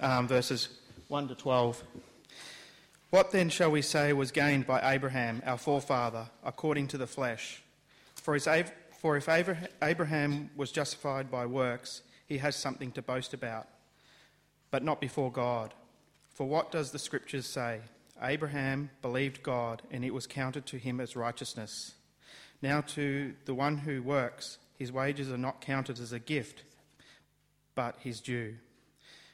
um, verses 1 to 12. What then shall we say was gained by Abraham, our forefather, according to the flesh? For, for if Abraham was justified by works, he has something to boast about, but not before God. For what does the Scriptures say? Abraham believed God, and it was counted to him as righteousness. Now, to the one who works, his wages are not counted as a gift, but his due.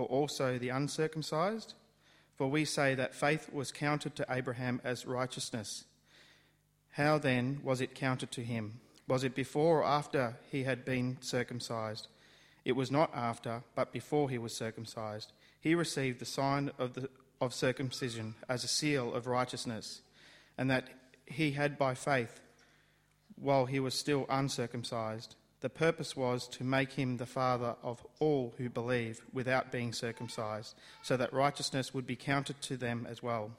For also the uncircumcised? For we say that faith was counted to Abraham as righteousness. How then was it counted to him? Was it before or after he had been circumcised? It was not after, but before he was circumcised. He received the sign of, the, of circumcision as a seal of righteousness, and that he had by faith while he was still uncircumcised the purpose was to make him the father of all who believe without being circumcised, so that righteousness would be counted to them as well,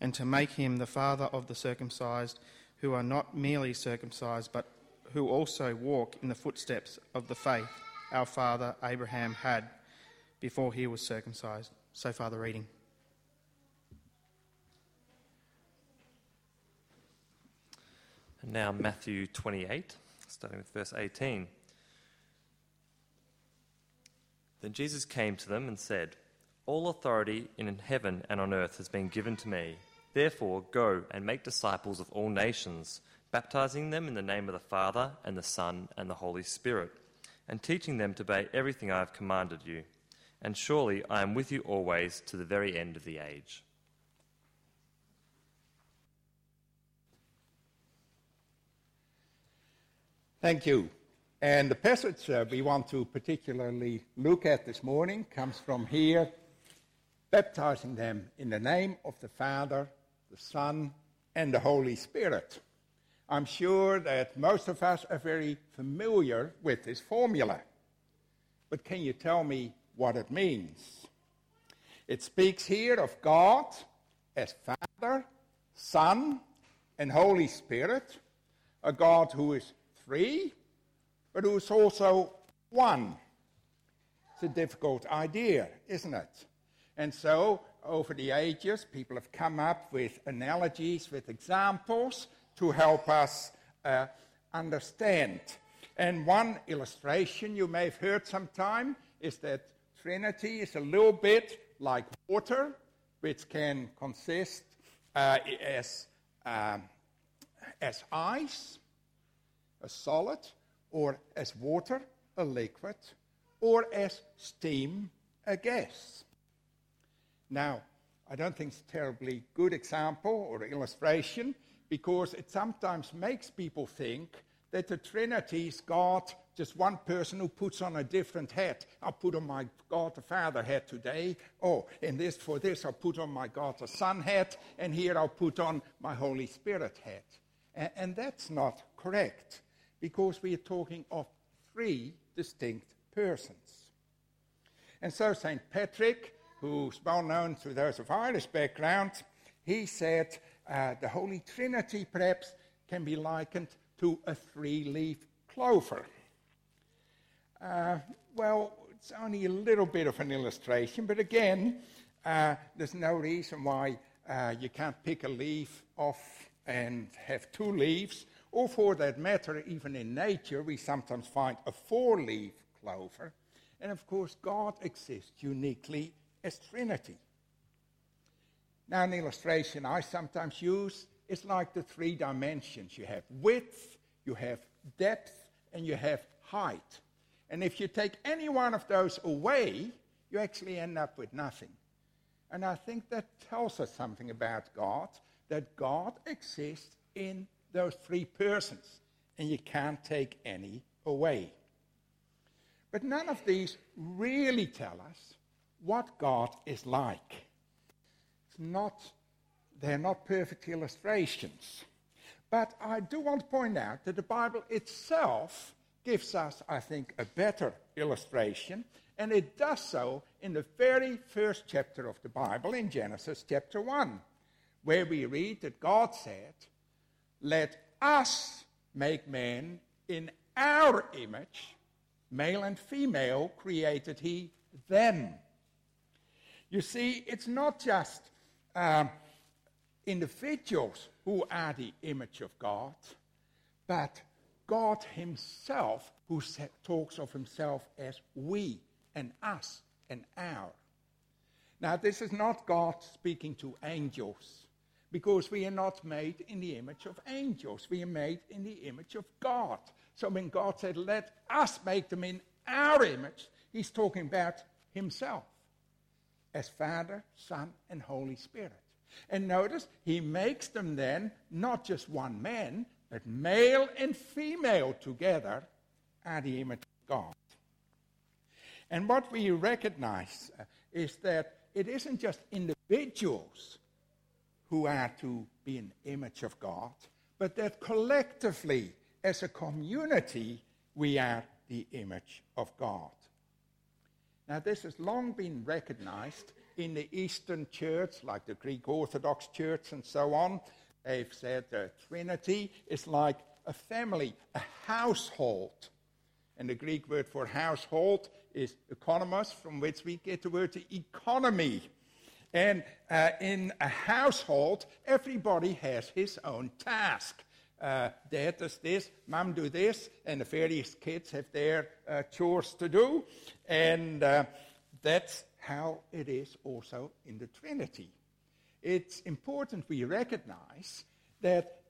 and to make him the father of the circumcised who are not merely circumcised, but who also walk in the footsteps of the faith our father Abraham had before he was circumcised. So far, the reading. And now, Matthew 28 starting with verse 18. Then Jesus came to them and said, All authority in heaven and on earth has been given to me. Therefore, go and make disciples of all nations, baptizing them in the name of the Father, and the Son, and the Holy Spirit, and teaching them to obey everything I have commanded you. And surely I am with you always to the very end of the age. Thank you. And the passage uh, we want to particularly look at this morning comes from here baptizing them in the name of the Father, the Son, and the Holy Spirit. I'm sure that most of us are very familiar with this formula. But can you tell me what it means? It speaks here of God as Father, Son, and Holy Spirit, a God who is three, but who's also one. It's a difficult idea, isn't it? And so, over the ages, people have come up with analogies, with examples to help us uh, understand. And one illustration you may have heard sometime is that Trinity is a little bit like water, which can consist uh, as, um, as ice, a solid, or as water, a liquid, or as steam, a gas. Now, I don't think it's a terribly good example or illustration because it sometimes makes people think that the Trinity is God, just one person who puts on a different hat. I'll put on my God the Father hat today. Oh, and this for this, I'll put on my God the Son hat, and here I'll put on my Holy Spirit hat. And, and that's not correct because we are talking of three distinct persons. And so St. Patrick, who's well known to those of Irish background, he said uh, the Holy Trinity perhaps can be likened to a three leaf clover. Uh, well, it's only a little bit of an illustration, but again, uh, there's no reason why uh, you can't pick a leaf off and have two leaves or for that matter, even in nature, we sometimes find a four leaf clover. And of course, God exists uniquely as Trinity. Now, an illustration I sometimes use is like the three dimensions you have width, you have depth, and you have height. And if you take any one of those away, you actually end up with nothing. And I think that tells us something about God, that God exists in those three persons, and you can't take any away. But none of these really tell us what God is like. It's not, they're not perfect illustrations. But I do want to point out that the Bible itself gives us, I think, a better illustration, and it does so in the very first chapter of the Bible, in Genesis chapter 1, where we read that God said, Let us make man in our image, male and female created he them. You see, it's not just um, individuals who are the image of God, but God Himself who talks of Himself as we and us and our. Now, this is not God speaking to angels, because we are not made in the image of angels. We are made in the image of God. So when God said, Let us make them in our image, He's talking about Himself as Father, Son, and Holy Spirit. And notice, he makes them then not just one man, but male and female together are the image of God. And what we recognize uh, is that it isn't just individuals who are to be an image of God, but that collectively, as a community, we are the image of God. Now, this has long been recognized in the Eastern Church, like the Greek Orthodox Church and so on. They've said the Trinity is like a family, a household. And the Greek word for household is economos, from which we get the word economy. And uh, in a household, everybody has his own task. Uh, Dad does this, Mom do this, and the various kids have their uh, chores to do. And uh, that's how it is also in the Trinity. It's important we recognize that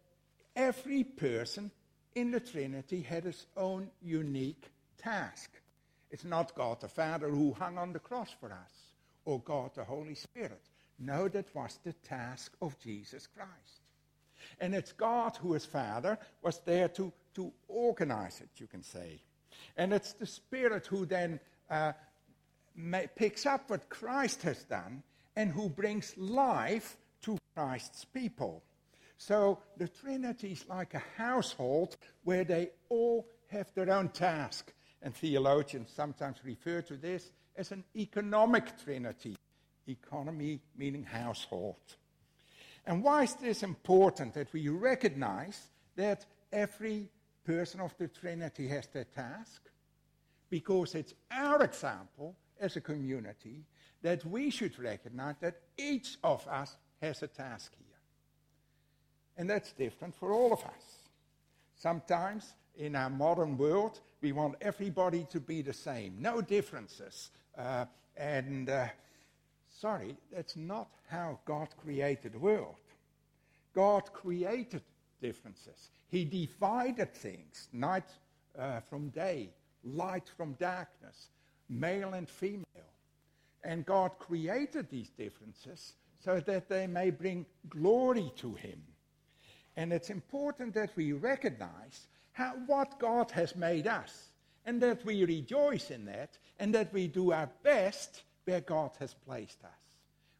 every person in the Trinity had his own unique task. It's not God the Father who hung on the cross for us, or God the Holy Spirit. No, that was the task of Jesus Christ. And it's God who, as Father, was there to, to organize it, you can say. And it's the Spirit who then uh, picks up what Christ has done and who brings life to Christ's people. So the Trinity is like a household where they all have their own task. And theologians sometimes refer to this as an economic Trinity. Economy meaning household. And why is this important that we recognize that every person of the Trinity has their task? Because it's our example as a community that we should recognize that each of us has a task here. And that's different for all of us. Sometimes in our modern world, we want everybody to be the same, no differences. Uh, and uh, sorry, that's not how God created the world. God created differences. He divided things, night uh, from day, light from darkness male and female. And God created these differences so that they may bring glory to Him. And it's important that we recognize how, what God has made us and that we rejoice in that and that we do our best where God has placed us,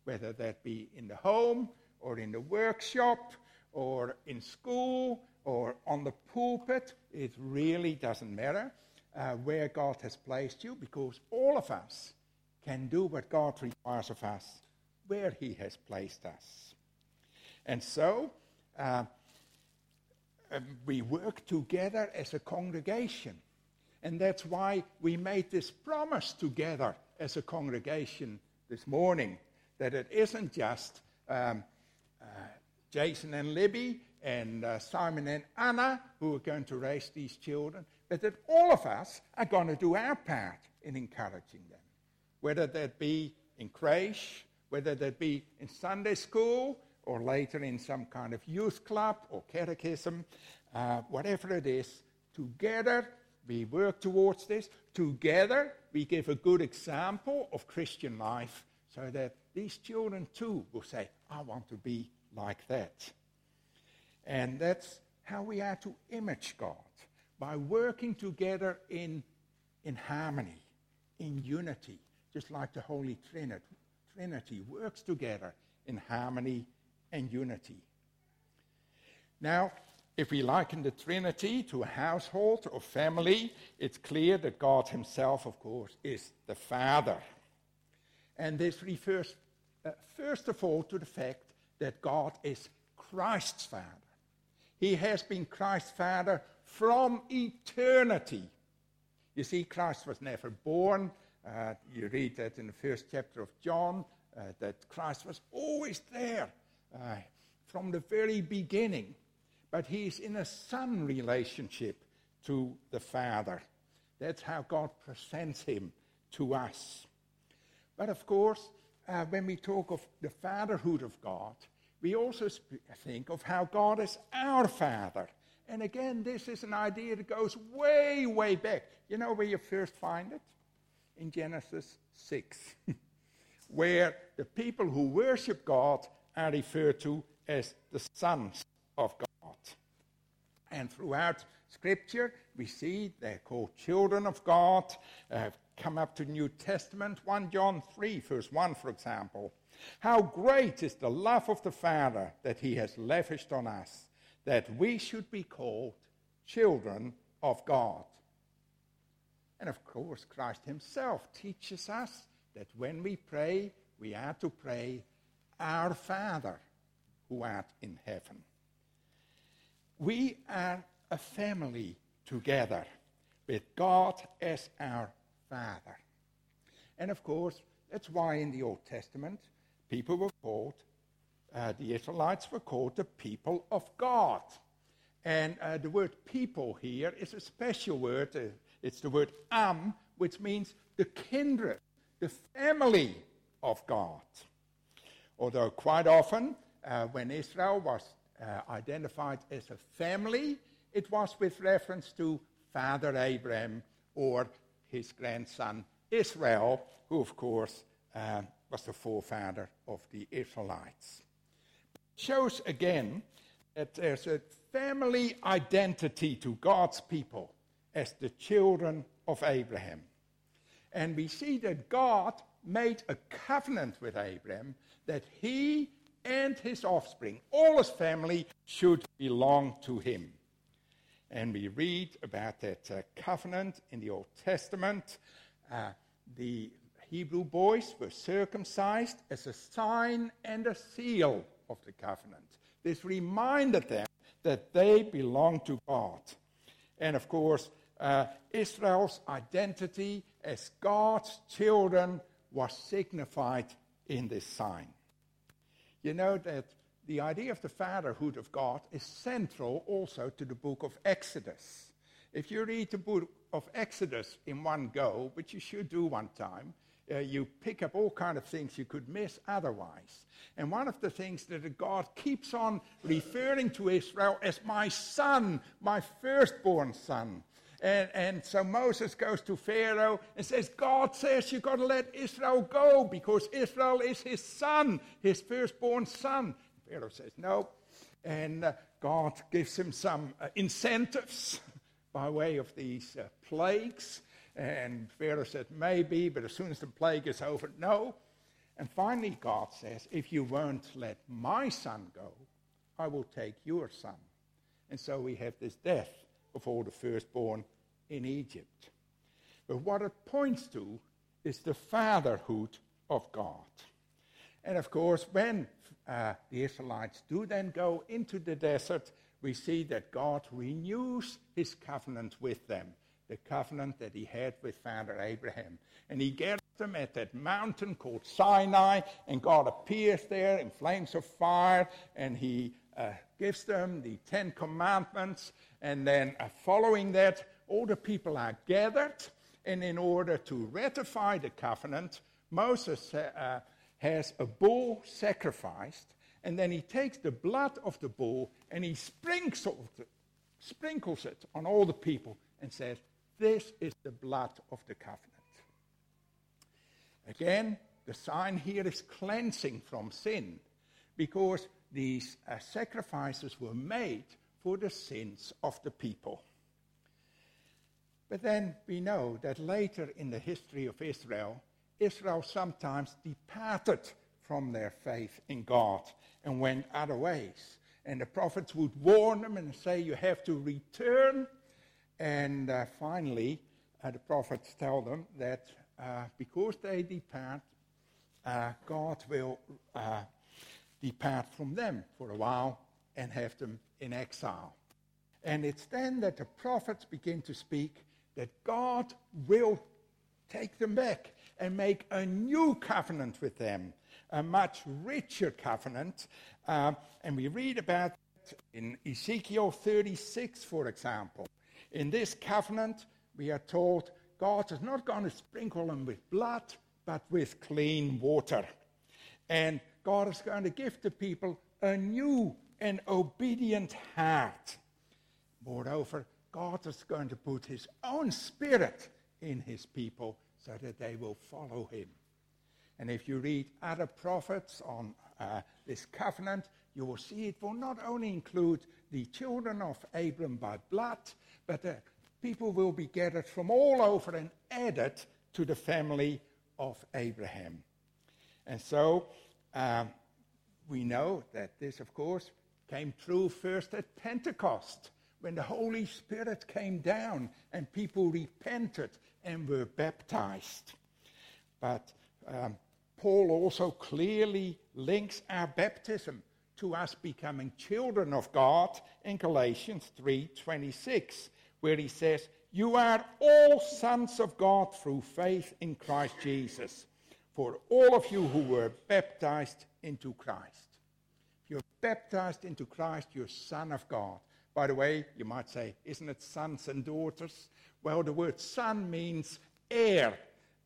whether that be in the home or in the workshop or in school or on the pulpit. It really doesn't matter uh, where God has placed you because all of us can do what God requires of us where He has placed us. And so, uh, um, we work together as a congregation. And that's why we made this promise together as a congregation this morning that it isn't just um, uh, Jason and Libby and uh, Simon and Anna who are going to raise these children, but that all of us are going to do our part in encouraging them, whether that be in creche, whether that be in Sunday school, or later in some kind of youth club or catechism, uh, whatever it is, together we work towards this. Together we give a good example of Christian life so that these children too will say, I want to be like that. And that's how we are to image God by working together in, in harmony, in unity, just like the Holy Trinity, Trinity works together in harmony and unity. Now, if we liken the Trinity to a household or family, it's clear that God Himself, of course, is the Father. And this refers, uh, first of all, to the fact that God is Christ's Father. He has been Christ's Father from eternity. You see, Christ was never born. Uh, you read that in the first chapter of John, uh, that Christ was always there uh, from the very beginning. But he's in a son relationship to the Father. That's how God presents him to us. But of course, uh, when we talk of the fatherhood of God, we also sp- think of how God is our Father. And again, this is an idea that goes way, way back. You know where you first find it? In Genesis 6, where the people who worship God are referred to as the sons of God. And throughout Scripture, we see they're called children of God. Uh, come up to New Testament, 1 John 3, verse 1, for example. How great is the love of the Father that he has lavished on us, that we should be called children of God. And of course, Christ himself teaches us that when we pray, we are to pray, Our Father who art in heaven. We are a family together with God as our Father. And of course, that's why in the Old Testament, people were called, uh, the Israelites were called the people of God. And uh, the word people here is a special word. Uh, it's the word am, which means the kindred, the family of God. Although quite often, uh, when Israel was uh, identified as a family, it was with reference to Father Abraham or his grandson Israel, who, of course, uh, was the forefather of the Israelites. It shows again that there's a family identity to God's people as the children of Abraham. And we see that God made a covenant with Abraham that he and his offspring, all his family, should belong to him. And we read about that uh, covenant in the Old Testament. Uh, the Hebrew boys were circumcised as a sign and a seal of the covenant. This reminded them that they belong to God. And of course, uh, Israel's identity as God's children was signified in this sign. You know that the idea of the fatherhood of God is central also to the book of Exodus. If you read the book of Exodus in one go, which you should do one time, uh, you pick up all kind of things you could miss otherwise. And one of the things that God keeps on referring to Israel as my son, my firstborn son. And, and so Moses goes to Pharaoh and says, God says you've got to let Israel go because Israel is his son, his firstborn son. Pharaoh says, no. And uh, God gives him some uh, incentives by way of these uh, plagues. And Pharaoh said, maybe, but as soon as the plague is over, no. And finally, God says, if you won't let my son go, I will take your son. And so we have this death of all the firstborn in Egypt. But what it points to is the fatherhood of God. And of course, when uh, the Israelites do then go into the desert, we see that God renews his covenant with them, the covenant that he had with Father Abraham. And he gathers them at that mountain called Sinai, and God appears there in flames of fire, and he uh, gives them the Ten Commandments. And then, uh, following that, all the people are gathered, and in order to ratify the covenant, Moses uh, has a bull sacrificed, and then he takes the blood of the bull and he sprinkles it, sprinkles it on all the people and says, This is the blood of the covenant. Again, the sign here is cleansing from sin because these uh, sacrifices were made for the sins of the people. But then we know that later in the history of Israel, Israel sometimes departed from their faith in God and went other ways. And the prophets would warn them and say, You have to return. And uh, finally, uh, the prophets tell them that uh, because they depart, uh, God will uh, depart from them for a while and have them in exile. And it's then that the prophets begin to speak that God will take them back and make a new covenant with them, a much richer covenant. Uh, and we read about it in Ezekiel 36, for example. In this covenant, we are told God is not going to sprinkle them with blood, but with clean water. And God is going to give the people a new and obedient heart. Moreover, God is going to put his own spirit in his people so that they will follow him. And if you read other prophets on uh, this covenant, you will see it will not only include the children of Abram by blood, but the people will be gathered from all over and added to the family of Abraham. And so um, we know that this, of course, came true first at Pentecost when the Holy Spirit came down and people repented and were baptized. But um, Paul also clearly links our baptism to us becoming children of God in Galatians 3:26, where he says, "You are all sons of God through faith in Christ Jesus. For all of you who were baptized into Christ. You're baptized into Christ, you're son of God. By the way, you might say, isn't it sons and daughters? Well, the word son means heir.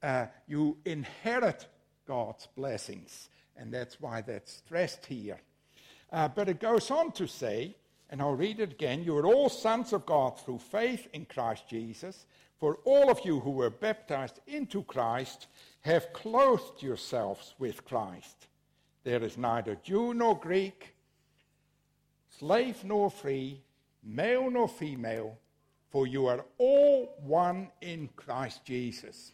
Uh, you inherit God's blessings, and that's why that's stressed here. Uh, but it goes on to say, and I'll read it again You are all sons of God through faith in Christ Jesus. For all of you who were baptized into Christ have clothed yourselves with Christ. There is neither Jew nor Greek, slave nor free, male nor female, for you are all one in Christ Jesus.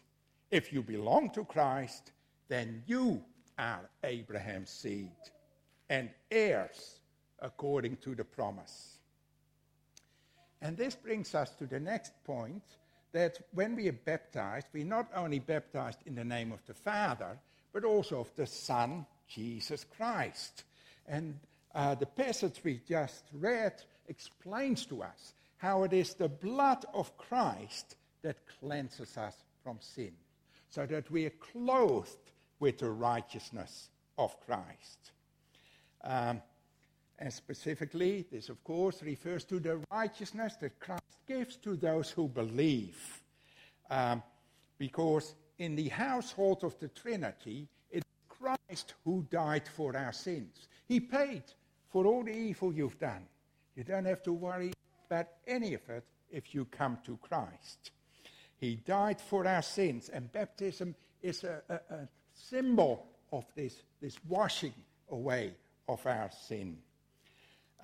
If you belong to Christ, then you are Abraham's seed and heirs according to the promise. And this brings us to the next point that when we are baptized, we're not only baptized in the name of the Father, but also of the Son, Jesus Christ. And uh, the passage we just read explains to us how it is the blood of Christ that cleanses us from sin, so that we are clothed with the righteousness of Christ. Um, and specifically, this, of course, refers to the righteousness that Christ gives to those who believe. Um, because in the household of the Trinity, Christ who died for our sins. He paid for all the evil you've done. You don't have to worry about any of it if you come to Christ. He died for our sins, and baptism is a, a, a symbol of this, this washing away of our sin.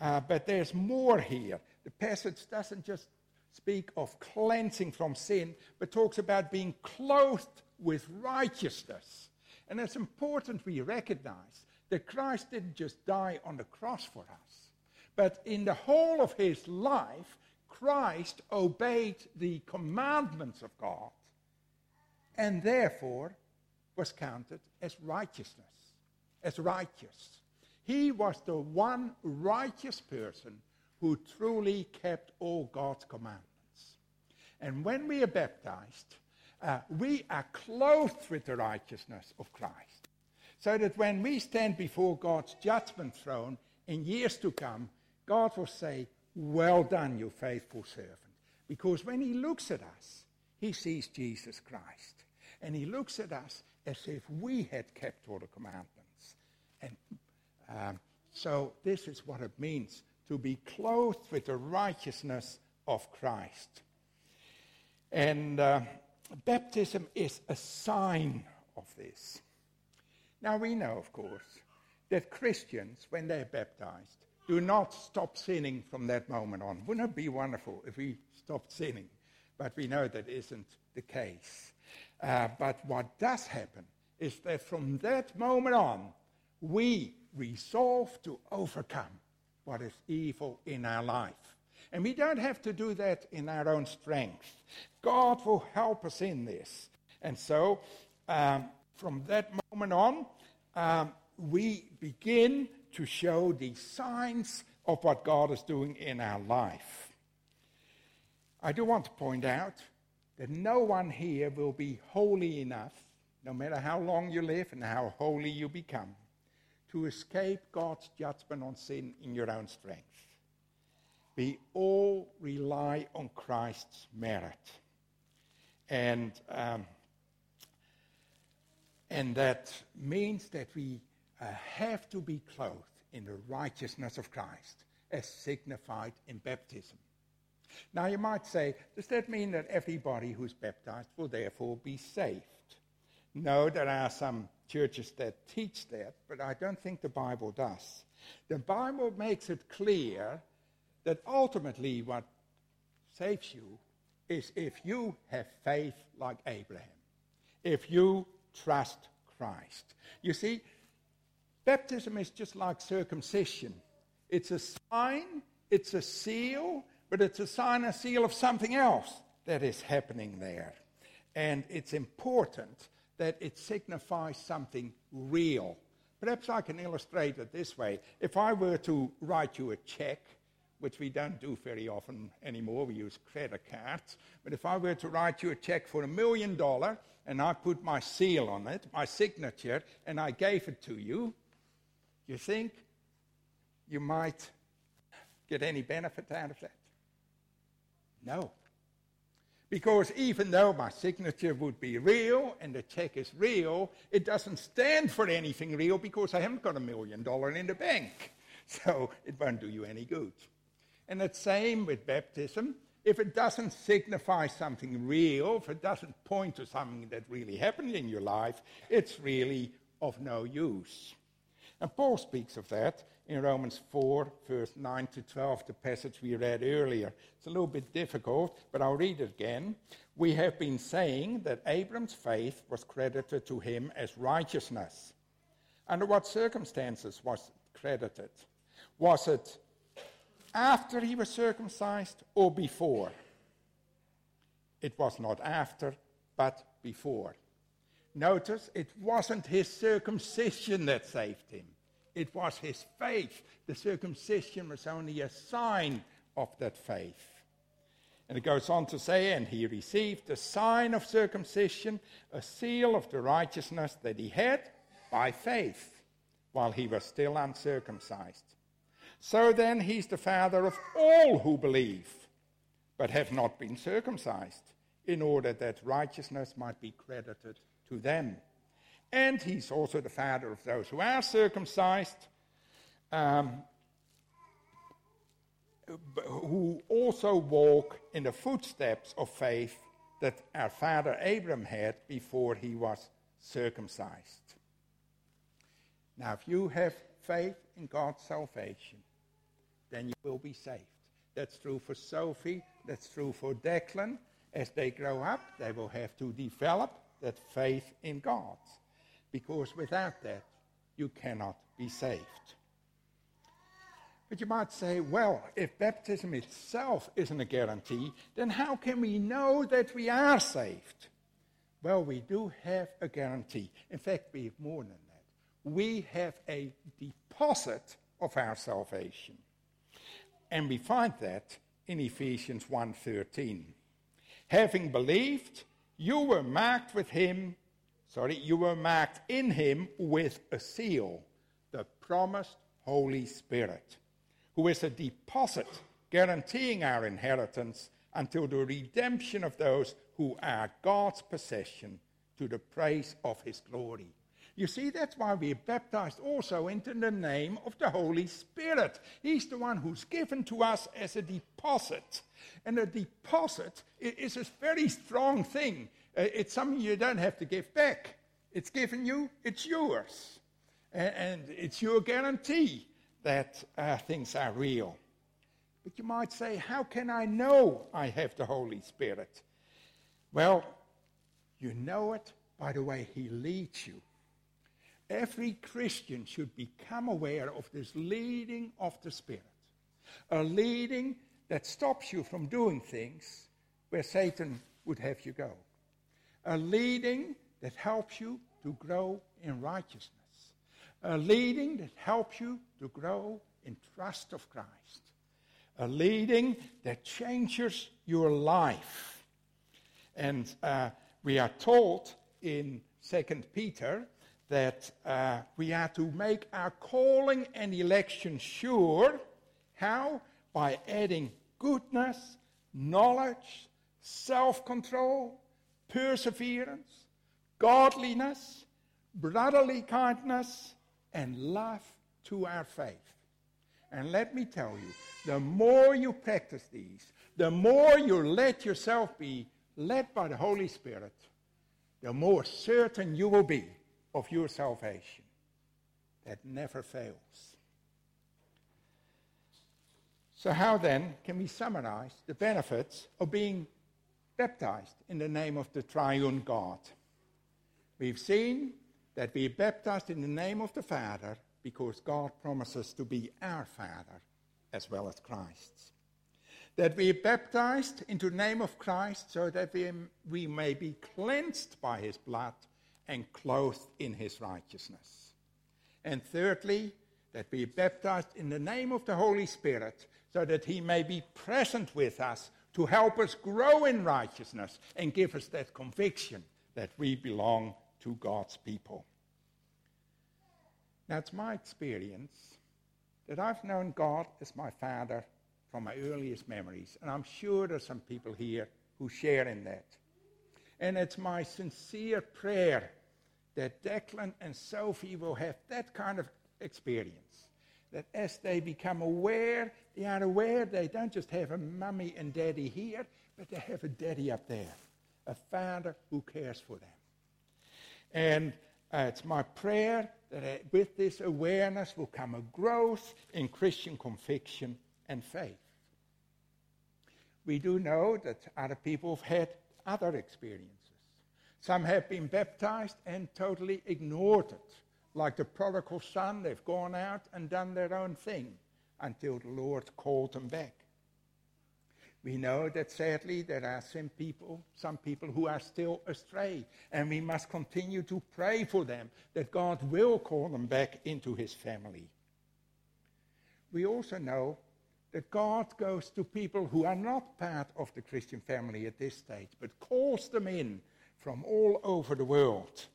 Uh, but there's more here. The passage doesn't just speak of cleansing from sin, but talks about being clothed with righteousness. And it's important we recognize that Christ didn't just die on the cross for us, but in the whole of his life, Christ obeyed the commandments of God and therefore was counted as righteousness, as righteous. He was the one righteous person who truly kept all God's commandments. And when we are baptized, uh, we are clothed with the righteousness of Christ. So that when we stand before God's judgment throne in years to come, God will say, Well done, you faithful servant. Because when he looks at us, he sees Jesus Christ. And he looks at us as if we had kept all the commandments. And um, so, this is what it means to be clothed with the righteousness of Christ. And uh, baptism is a sign of this. Now, we know, of course, that Christians, when they're baptized, do not stop sinning from that moment on. Wouldn't it be wonderful if we stopped sinning? But we know that isn't the case. Uh, but what does happen is that from that moment on, we resolve to overcome what is evil in our life. And we don't have to do that in our own strength. God will help us in this. And so, um, from that moment on, um, we begin to show the signs of what God is doing in our life. I do want to point out that no one here will be holy enough, no matter how long you live and how holy you become, to escape God's judgment on sin in your own strength. We all rely on Christ's merit. And, um, and that means that we uh, have to be clothed in the righteousness of Christ, as signified in baptism. Now, you might say, does that mean that everybody who's baptized will therefore be saved? No, there are some churches that teach that, but I don't think the Bible does. The Bible makes it clear that ultimately what saves you is if you have faith like Abraham, if you trust Christ. You see, baptism is just like circumcision. It's a sign, it's a seal, but it's a sign and seal of something else that is happening there. And it's important that it signifies something real. Perhaps I can illustrate it this way. If I were to write you a check, which we don't do very often anymore, we use credit cards, but if I were to write you a check for a million dollars and I put my seal on it, my signature, and I gave it to you, you think you might get any benefit out of that? No. Because even though my signature would be real and the check is real, it doesn't stand for anything real because I haven't got a million dollars in the bank. So it won't do you any good. And the same with baptism. If it doesn't signify something real, if it doesn't point to something that really happened in your life, it's really of no use. And Paul speaks of that in Romans 4, verse 9 to 12, the passage we read earlier. It's a little bit difficult, but I'll read it again. We have been saying that Abram's faith was credited to him as righteousness. Under what circumstances was it credited? Was it after he was circumcised or before? It was not after, but before. Notice it wasn't his circumcision that saved him. It was his faith. The circumcision was only a sign of that faith. And it goes on to say, and he received the sign of circumcision, a seal of the righteousness that he had by faith while he was still uncircumcised. So then he's the father of all who believe, but have not been circumcised, in order that righteousness might be credited to them. And he's also the father of those who are circumcised, um, who also walk in the footsteps of faith that our father Abram had before he was circumcised. Now, if you have faith in God's salvation, then you will be saved. That's true for Sophie, that's true for Declan. As they grow up, they will have to develop that faith in God because without that, you cannot be saved. But you might say, well, if baptism itself isn't a guarantee, then how can we know that we are saved? Well, we do have a guarantee. In fact, we have more than that. We have a deposit of our salvation. And we find that in Ephesians 1:13. Having believed, you were marked with him sorry, you were marked in him with a seal, the promised Holy Spirit, who is a deposit guaranteeing our inheritance until the redemption of those who are God's possession to the praise of his glory. You see, that's why we're baptized also into the name of the Holy Spirit. He's the one who's given to us as a deposit. And a deposit is a very strong thing. Uh, it's something you don't have to give back. It's given you, it's yours. And, it's your guarantee that uh, things are real. But you might say, how can I know I have the Holy Spirit? Well, You know it by the way he leads you. Every Christian should become aware of this leading of the Spirit. A leading that stops you from doing things where Satan would have you go. A leading that helps you to grow in righteousness. A leading that helps you to grow in trust of Christ. A leading that changes your life. And uh, we are told in 2 Peter that uh, we are to make our calling and election sure. How? By adding goodness, knowledge, self control, perseverance, godliness, brotherly kindness, and love to our faith. And let me tell you, the more you practice these, the more you let yourself be led by the Holy Spirit, the more certain you will be of your salvation that never fails. So, how then can we summarize the benefits of being baptized in the name of the triune God? We've seen that we are baptized in the name of the Father because God promises to be our Father as well as Christ's. That we are baptized into the name of Christ so that we, we may be cleansed by his blood and clothed in his righteousness. And thirdly, that we are baptized in the name of the Holy Spirit so that he may be present with us to help us grow in righteousness and give us that conviction that we belong to God's people. Now, it's my experience that I've known God as my Father from my earliest memories, and I'm sure there's some people here who share in that. And it's my sincere prayer that Declan and Sophie will have that kind of experience. That as they become aware, they are aware they don't just have a mummy and daddy here, but they have a daddy up there, a father who cares for them. And uh, it's my prayer that uh, with this awareness will come a growth in Christian conviction and faith. We do know that other people have had other experiences. Some have been baptized and totally ignored it. Like the prodigal son, they've gone out and done their own thing until the Lord called them back. We know that sadly there are some people, some people who are still astray, and we must continue to pray for them that God will call them back into his family. We also know that God goes to people who are not part of the Christian family at this stage, but calls them in from all over the world.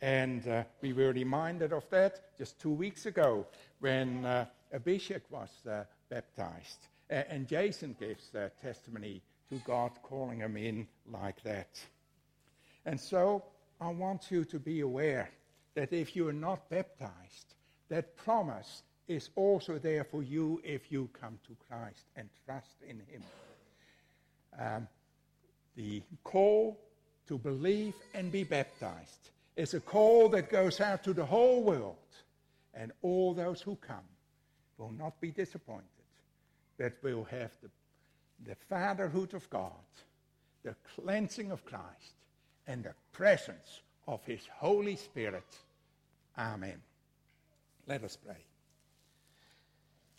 And uh, we were reminded of that just two weeks ago when uh, Abhishek was uh, baptized. and Jason gives testimony to God calling him in like that. And so I want you to be aware that if you are not baptized, that promise is also there for you if you come to Christ and trust in Him. Um, the call to believe and be baptized is a call that goes out to the whole world. And all those who come will not be disappointed, but will have the, the fatherhood of God, the cleansing of Christ, and the presence of His Holy Spirit. Amen. Let us pray.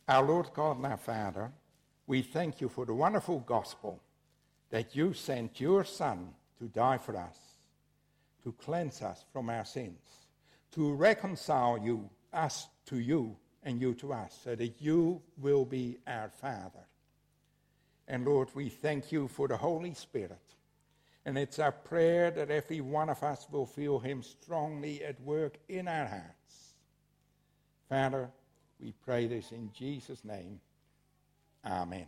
Our Lord God and our Father, we thank you for the wonderful gospel that you sent your Son to die for us, to cleanse us from our sins, to reconcile you, us to you, and you to us, so that you will be our Father. And Lord, we thank you for the Holy Spirit. And it's our prayer that every one of us will feel him strongly at work in our hearts. Father, we pray this in Jesus' name. Amen.